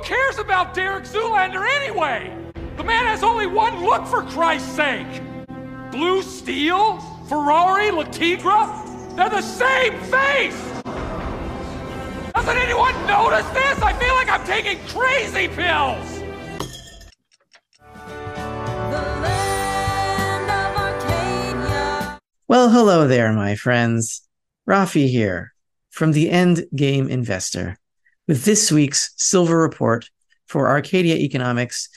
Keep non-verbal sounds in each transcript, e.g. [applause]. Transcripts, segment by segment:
Who cares about Derek Zoolander anyway? The man has only one look for Christ's sake. Blue Steel, Ferrari, Le Tigre, they're the same face! Doesn't anyone notice this? I feel like I'm taking crazy pills! Well, hello there, my friends. Rafi here from the End Game Investor with this week's Silver Report for Arcadia Economics.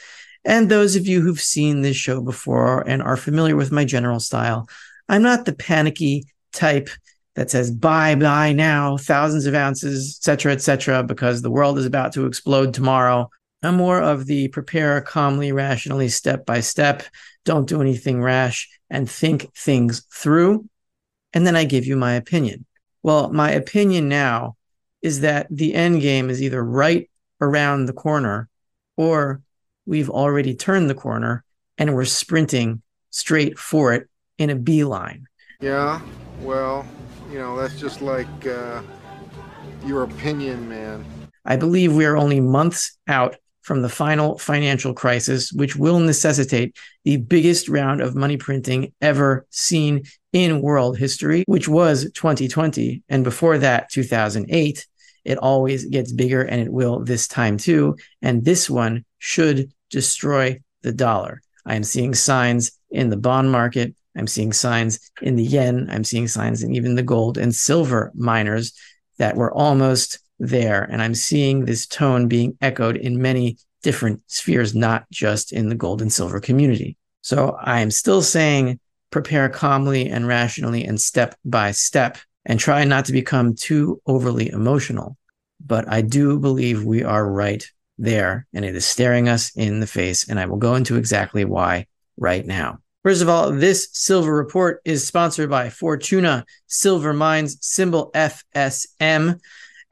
And those of you who've seen this show before and are familiar with my general style, I'm not the panicky type that says buy, buy now, thousands of ounces, etc., etc., because the world is about to explode tomorrow. I'm more of the prepare calmly, rationally, step by step, don't do anything rash, and think things through. And then I give you my opinion. Well, my opinion now is that the end game is either right around the corner or we've already turned the corner and we're sprinting straight for it in a beeline. Yeah, well, you know, that's just like uh, your opinion, man. I believe we are only months out from the final financial crisis, which will necessitate the biggest round of money printing ever seen in world history, which was 2020. And before that, 2008. It always gets bigger and it will this time too. And this one should destroy the dollar. I am seeing signs in the bond market. I'm seeing signs in the yen. I'm seeing signs in even the gold and silver miners that were almost there. And I'm seeing this tone being echoed in many different spheres, not just in the gold and silver community. So I am still saying prepare calmly and rationally and step by step and try not to become too overly emotional. But I do believe we are right there and it is staring us in the face. And I will go into exactly why right now. First of all, this silver report is sponsored by Fortuna Silver Mines, symbol FSM.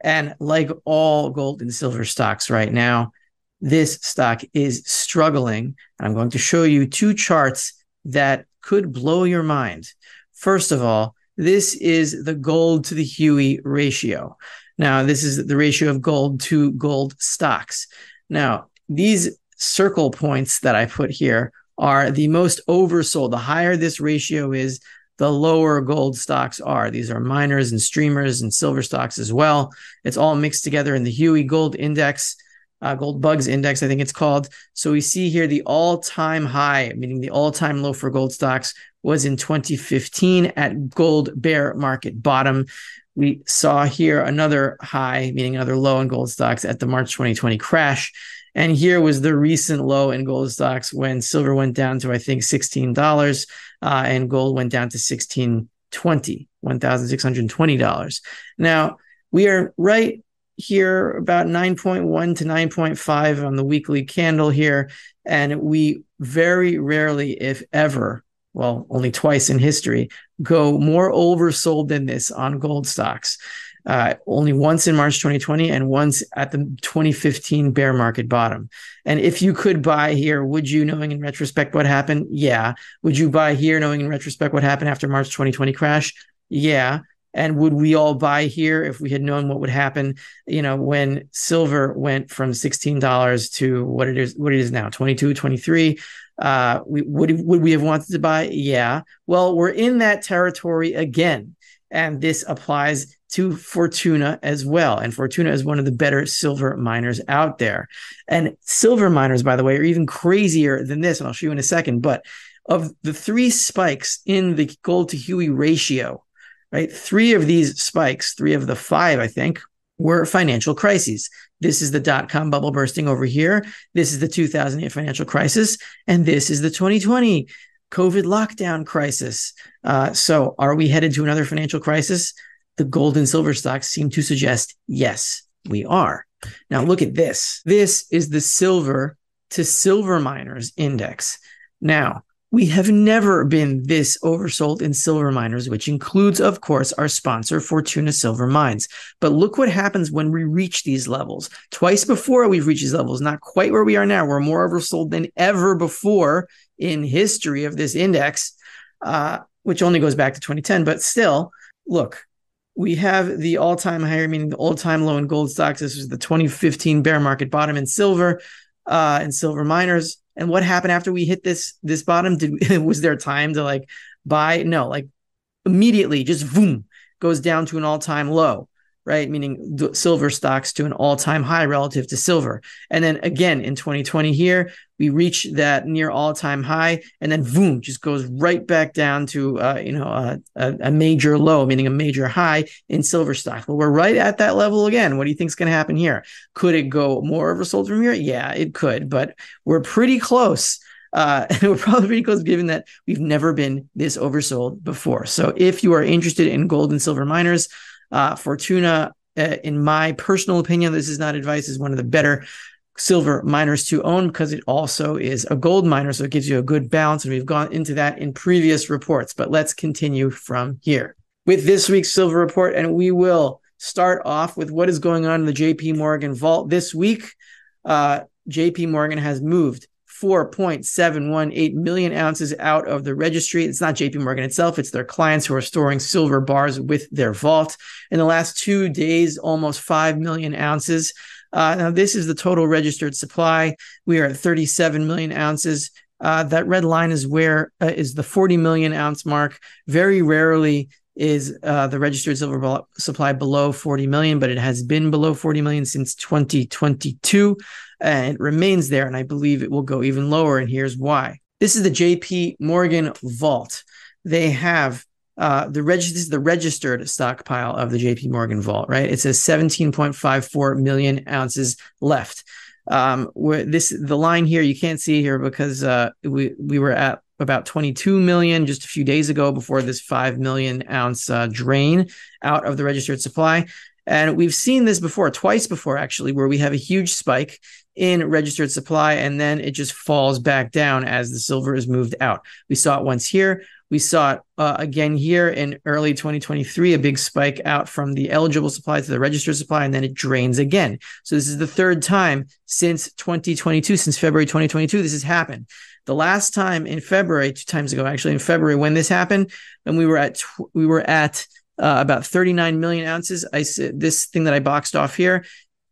And like all gold and silver stocks right now, this stock is struggling. And I'm going to show you two charts that could blow your mind. First of all, this is the gold to the HUI ratio. Now, this is the ratio of gold to gold stocks. Now, these circle points that I put here are the most oversold. The higher this ratio is, the lower gold stocks are. These are miners and streamers and silver stocks as well. It's all mixed together in the HUI Gold Index, uh, Gold Bugs Index, I think it's called. So we see here the all time high, meaning the all time low for gold stocks, was in 2015 at gold bear market bottom. We saw here another high, meaning another low in gold stocks at the March 2020 crash. And here was the recent low in gold stocks when silver went down to, I think, $16 uh, and gold went down to 1620 $1,620. Now, we are right here about 9.1 to 9.5 on the weekly candle here. And we very rarely, if ever, well, only twice in history, go more oversold than this on gold stocks uh, only once in March 2020 and once at the 2015 bear market bottom. And if you could buy here, would you, knowing in retrospect what happened? Yeah. Would you buy here, knowing in retrospect what happened after March 2020 crash? Yeah. And would we all buy here if we had known what would happen? You know, when silver went from $16 to what it is, what it is now, 22, 23. Uh, we would would we have wanted to buy? Yeah. Well, we're in that territory again, and this applies to Fortuna as well. And Fortuna is one of the better silver miners out there. And silver miners, by the way, are even crazier than this. And I'll show you in a second. But of the three spikes in the gold to HUI ratio, right? Three of these spikes, three of the five, I think, were financial crises. This is the dot com bubble bursting over here. This is the 2008 financial crisis. And this is the 2020 COVID lockdown crisis. Uh, so are we headed to another financial crisis? the gold and silver stocks seem to suggest yes, we are. Now, look at this. This is the silver to silver miners index. Now, we have never been this oversold in silver miners, which includes, of course, our sponsor, Fortuna Silver Mines. But look what happens when we reach these levels. Twice before we've reached these levels, not quite where we are now. We're more oversold than ever before in history of this index, uh, which only goes back to 2010. But still, look, we have the all-time high, meaning the all-time low in gold stocks. This was the 2015 bear market bottom in silver uh, and silver miners. And what happened after we hit this this bottom? Did [laughs] was there time to like buy? No, like immediately, just boom, goes down to an all-time low right? Meaning silver stocks to an all time high relative to silver. And then again in 2020 here, we reach that near all time high, and then boom, just goes right back down to uh, you know uh, a, a, major low, meaning a major high in silver stock. But we're right at that level again. What do you think is going to happen here? Could it go more oversold from here? Yeah, it could, but we're pretty close. Uh, [laughs] we're probably pretty close given that we've never been this oversold before. So if you are interested in gold and silver miners, uh, Fortuna, uh, in my personal opinion, this is not advice, is one of the better silver miners to own because it also is a gold miner. So it gives you a good balance. And we've gone into that in previous reports. But let's continue from here with this week's silver report. And we will start off with what is going on in the JP Morgan vault this week. Uh, JP Morgan has moved 4.718 million ounces out of the registry. It's not JP Morgan itself, it's their clients who are storing silver bars with their vault. In the last two days, almost 5 million ounces. Uh, now, this is the total registered supply. We are at 37 million ounces. Uh, that red line is where uh, is the 40 million ounce mark. Very rarely is uh, the registered silver supply below 40 million, but it has been below 40 million since 2022 and it remains there. And I believe it will go even lower. And here's why. This is the JP Morgan vault. They have uh, the reg- this is the registered stockpile of the JP Morgan vault, right? It says 17.54 million ounces left. Um, where this the line here you can't see here because uh, we we were at about 22 million just a few days ago before this 5 million ounce uh, drain out of the registered supply. And we've seen this before, twice before, actually, where we have a huge spike in registered supply and then it just falls back down as the silver is moved out. We saw it once here. We saw it uh, again here in early 2023, a big spike out from the eligible supply to the registered supply, and then it drains again. So this is the third time since 2022, since February 2022, this has happened. The last time in February, two times ago, actually in February, when this happened, and we were at tw- we were at uh, about 39 million ounces. I said this thing that I boxed off here.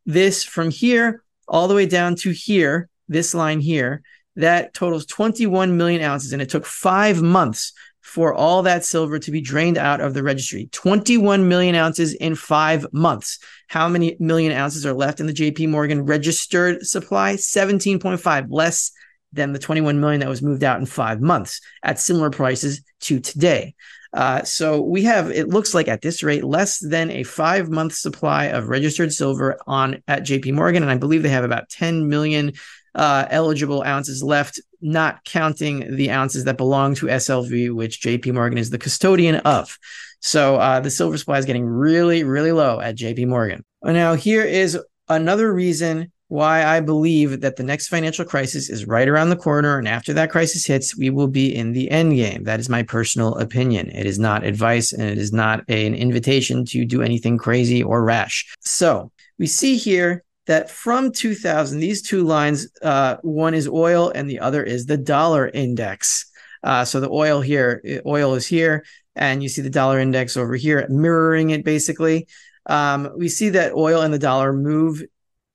This from here all the way down to here, this line here, that totals 21 million ounces. And it took five months for all that silver to be drained out of the registry. 21 million ounces in five months. How many million ounces are left in the JP Morgan registered supply? 17.5, less than the 21 million that was moved out in five months at similar prices to today. Uh, so we have, it looks like at this rate, less than a five month supply of registered silver on at JP Morgan. And I believe they have about 10 million uh, eligible ounces left, not counting the ounces that belong to SLV, which JP Morgan is the custodian of. So uh, the silver supply is getting really, really low at JP Morgan. Now, here is another reason why I believe that the next financial crisis is right around the corner. And after that crisis hits, we will be in the end game. That is my personal opinion. It is not advice and it is not a, an invitation to do anything crazy or rash. So we see here that from 2000, these two lines, uh, one is oil and the other is the dollar index. Uh, so the oil here, oil is here, and you see the dollar index over here, mirroring it basically. Um, we see that oil and the dollar move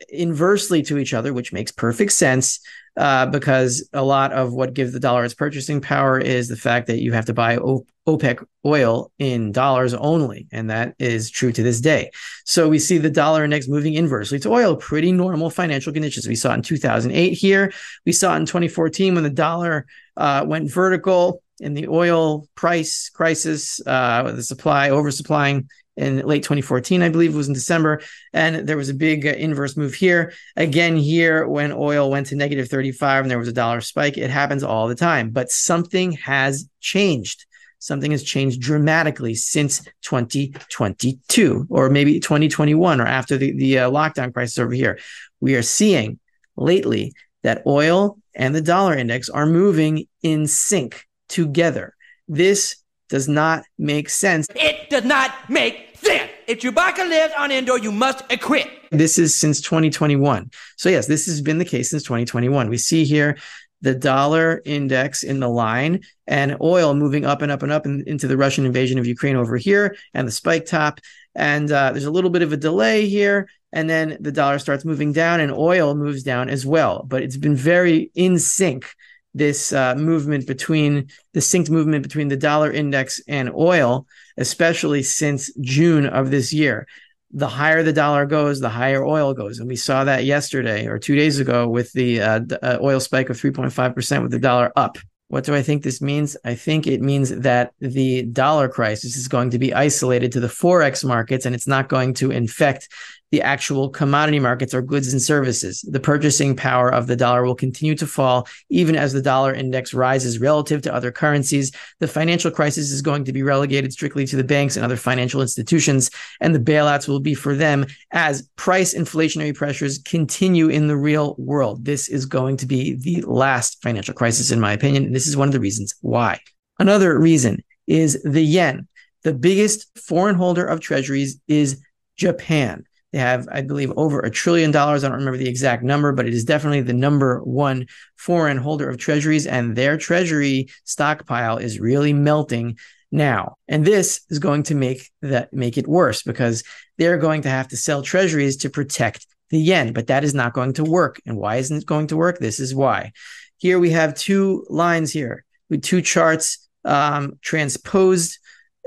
inversely to each other, which makes perfect sense uh, because a lot of what gives the dollar its purchasing power is the fact that you have to buy o- OPEC oil in dollars only. And that is true to this day. So we see the dollar index moving inversely to oil, pretty normal financial conditions. We saw in 2008 here. We saw in 2014 when the dollar uh, went vertical in the oil price crisis, uh, the supply oversupplying in late 2014, I believe it was in December. And there was a big uh, inverse move here. Again, here when oil went to negative 35 and there was a dollar spike, it happens all the time. But something has changed. Something has changed dramatically since 2022 or maybe 2021 or after the, the uh, lockdown crisis over here. We are seeing lately that oil and the dollar index are moving in sync together. This does not make sense. It does not make sense. If Chewbacca lives on Endor, you must acquit. This is since 2021. So, yes, this has been the case since 2021. We see here the dollar index in the line and oil moving up and up and up in, into the Russian invasion of Ukraine over here and the spike top. And uh, there's a little bit of a delay here. And then the dollar starts moving down and oil moves down as well. But it's been very in sync this uh, movement between the synced movement between the dollar index and oil, especially since June of this year. The higher the dollar goes, the higher oil goes. And we saw that yesterday or two days ago with the uh, uh, oil spike of 3.5% with the dollar up. What do I think this means? I think it means that the dollar crisis is going to be isolated to the Forex markets and it's not going to infect the actual commodity markets or goods and services. The purchasing power of the dollar will continue to fall even as the dollar index rises relative to other currencies. The financial crisis is going to be relegated strictly to the banks and other financial institutions, and the bailouts will be for them as price inflationary pressures continue in the real world. This is going to be the last financial crisis, in my opinion. And this is one of the reasons why. Another reason is the yen. The biggest foreign holder of treasuries is Japan. They have, I believe, over a trillion dollars. I don't remember the exact number, but it is definitely the number one foreign holder of treasuries, and their treasury stockpile is really melting now. And this is going to make that make it worse because they're going to have to sell treasuries to protect the yen, but that is not going to work. And why isn't it going to work? This is why. Here we have two lines here with two charts um, transposed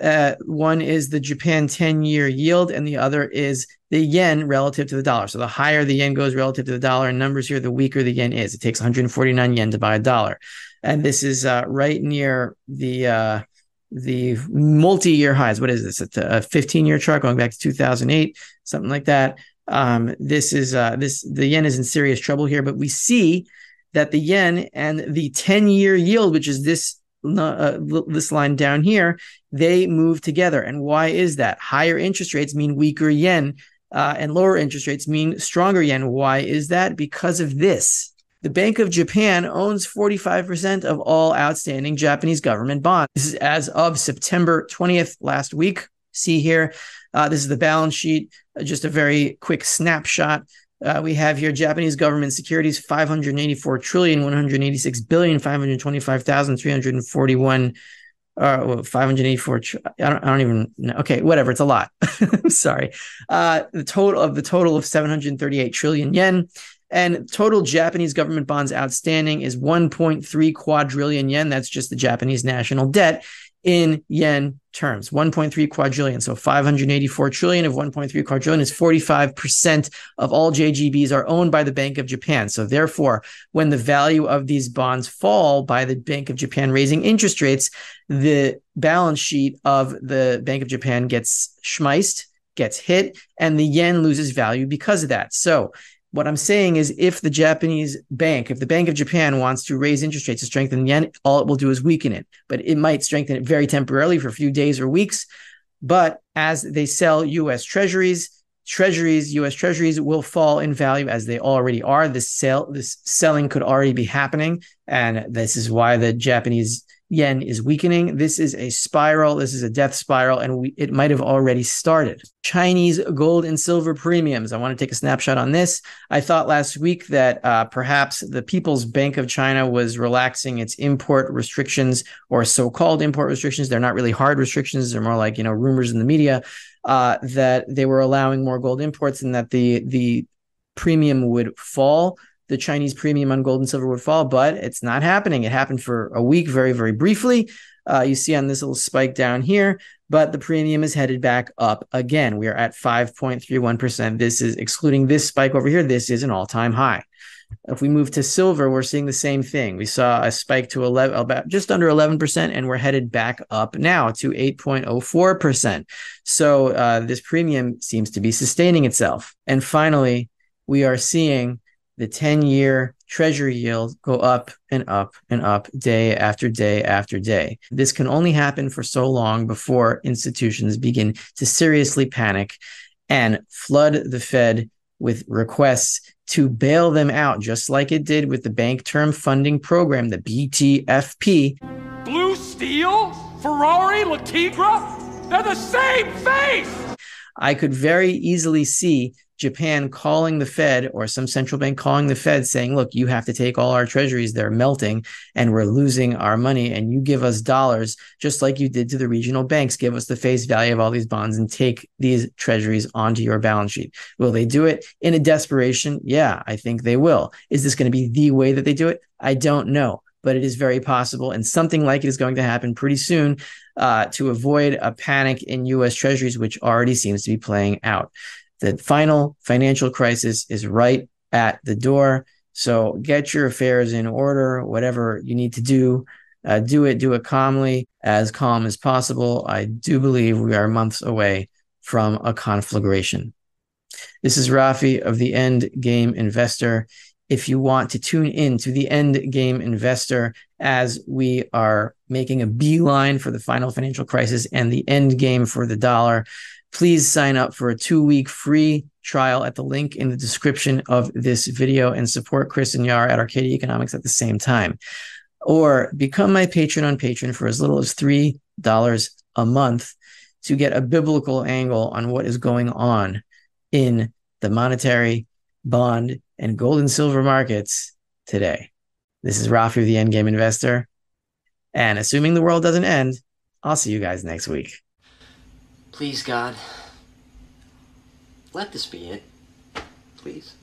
uh, one is the Japan 10 year yield, and the other is the yen relative to the dollar. So the higher the yen goes relative to the dollar in numbers here, the weaker the yen is. It takes 149 yen to buy a dollar. And this is uh, right near the uh, the multi-year highs. What is this? It's a 15-year chart going back to 2008, something like that. Um, this is uh, this the yen is in serious trouble here, but we see that the yen and the 10-year yield, which is this uh, this line down here, they move together. And why is that? Higher interest rates mean weaker yen, uh, and lower interest rates mean stronger yen. Why is that? Because of this. The Bank of Japan owns 45% of all outstanding Japanese government bonds. This is as of September 20th last week. See here, uh, this is the balance sheet, uh, just a very quick snapshot. Uh, we have here Japanese government securities 584 trillion 186 billion 525,341 uh well, 584 I don't, I don't even know. okay whatever it's a lot. [laughs] Sorry. Uh the total of the total of 738 trillion yen and total Japanese government bonds outstanding is 1.3 quadrillion yen. That's just the Japanese national debt in yen terms 1.3 quadrillion. So 584 trillion of 1.3 quadrillion is 45% of all jgbs are owned by the bank of japan. So therefore when the value of these bonds fall by the bank of japan raising interest rates the balance sheet of the bank of japan gets schmeiced gets hit and the yen loses value because of that. So what I'm saying is, if the Japanese bank, if the Bank of Japan wants to raise interest rates to strengthen the yen, all it will do is weaken it. But it might strengthen it very temporarily for a few days or weeks. But as they sell US treasuries, treasuries, US treasuries will fall in value as they already are. This sale, this selling could already be happening. And this is why the Japanese yen is weakening. This is a spiral. This is a death spiral, and we, it might have already started. Chinese gold and silver premiums. I want to take a snapshot on this. I thought last week that uh, perhaps the People's Bank of China was relaxing its import restrictions or so-called import restrictions. They're not really hard restrictions. They're more like you know rumors in the media uh, that they were allowing more gold imports and that the the premium would fall the Chinese premium on gold and silver would fall, but it's not happening. It happened for a week, very, very briefly. Uh, you see on this little spike down here, but the premium is headed back up again. We are at 5.31%. This is excluding this spike over here. This is an all time high. If we move to silver, we're seeing the same thing. We saw a spike to 11, about just under 11%, and we're headed back up now to 8.04%. So uh, this premium seems to be sustaining itself. And finally, we are seeing the 10 year treasury yield go up and up and up day after day after day. This can only happen for so long before institutions begin to seriously panic and flood the Fed with requests to bail them out, just like it did with the Bank Term Funding Program, the BTFP. Blue Steel, Ferrari, Le Tigre, they're the same face. I could very easily see Japan calling the Fed or some central bank calling the Fed saying, look, you have to take all our treasuries, they're melting and we're losing our money. And you give us dollars, just like you did to the regional banks, give us the face value of all these bonds and take these treasuries onto your balance sheet. Will they do it in a desperation? Yeah, I think they will. Is this going to be the way that they do it? I don't know but it is very possible. And something like it is going to happen pretty soon uh, to avoid a panic in US Treasuries, which already seems to be playing out. The final financial crisis is right at the door. So get your affairs in order, whatever you need to do. Uh, do it, do it calmly, as calm as possible. I do believe we are months away from a conflagration. This is Rafi of the End Game Investor. If you want to tune in to the End Game Investor as we are making a beeline for the final financial crisis and the end game for the dollar, please sign up for a two week free trial at the link in the description of this video and support Chris and Yara at Arcadia Economics at the same time. Or become my patron on Patreon for as little as $3 a month to get a biblical angle on what is going on in the monetary, bond, and gold and silver markets today. This is Rafi, the Endgame Investor. And assuming the world doesn't end, I'll see you guys next week. Please, God, let this be it. Please.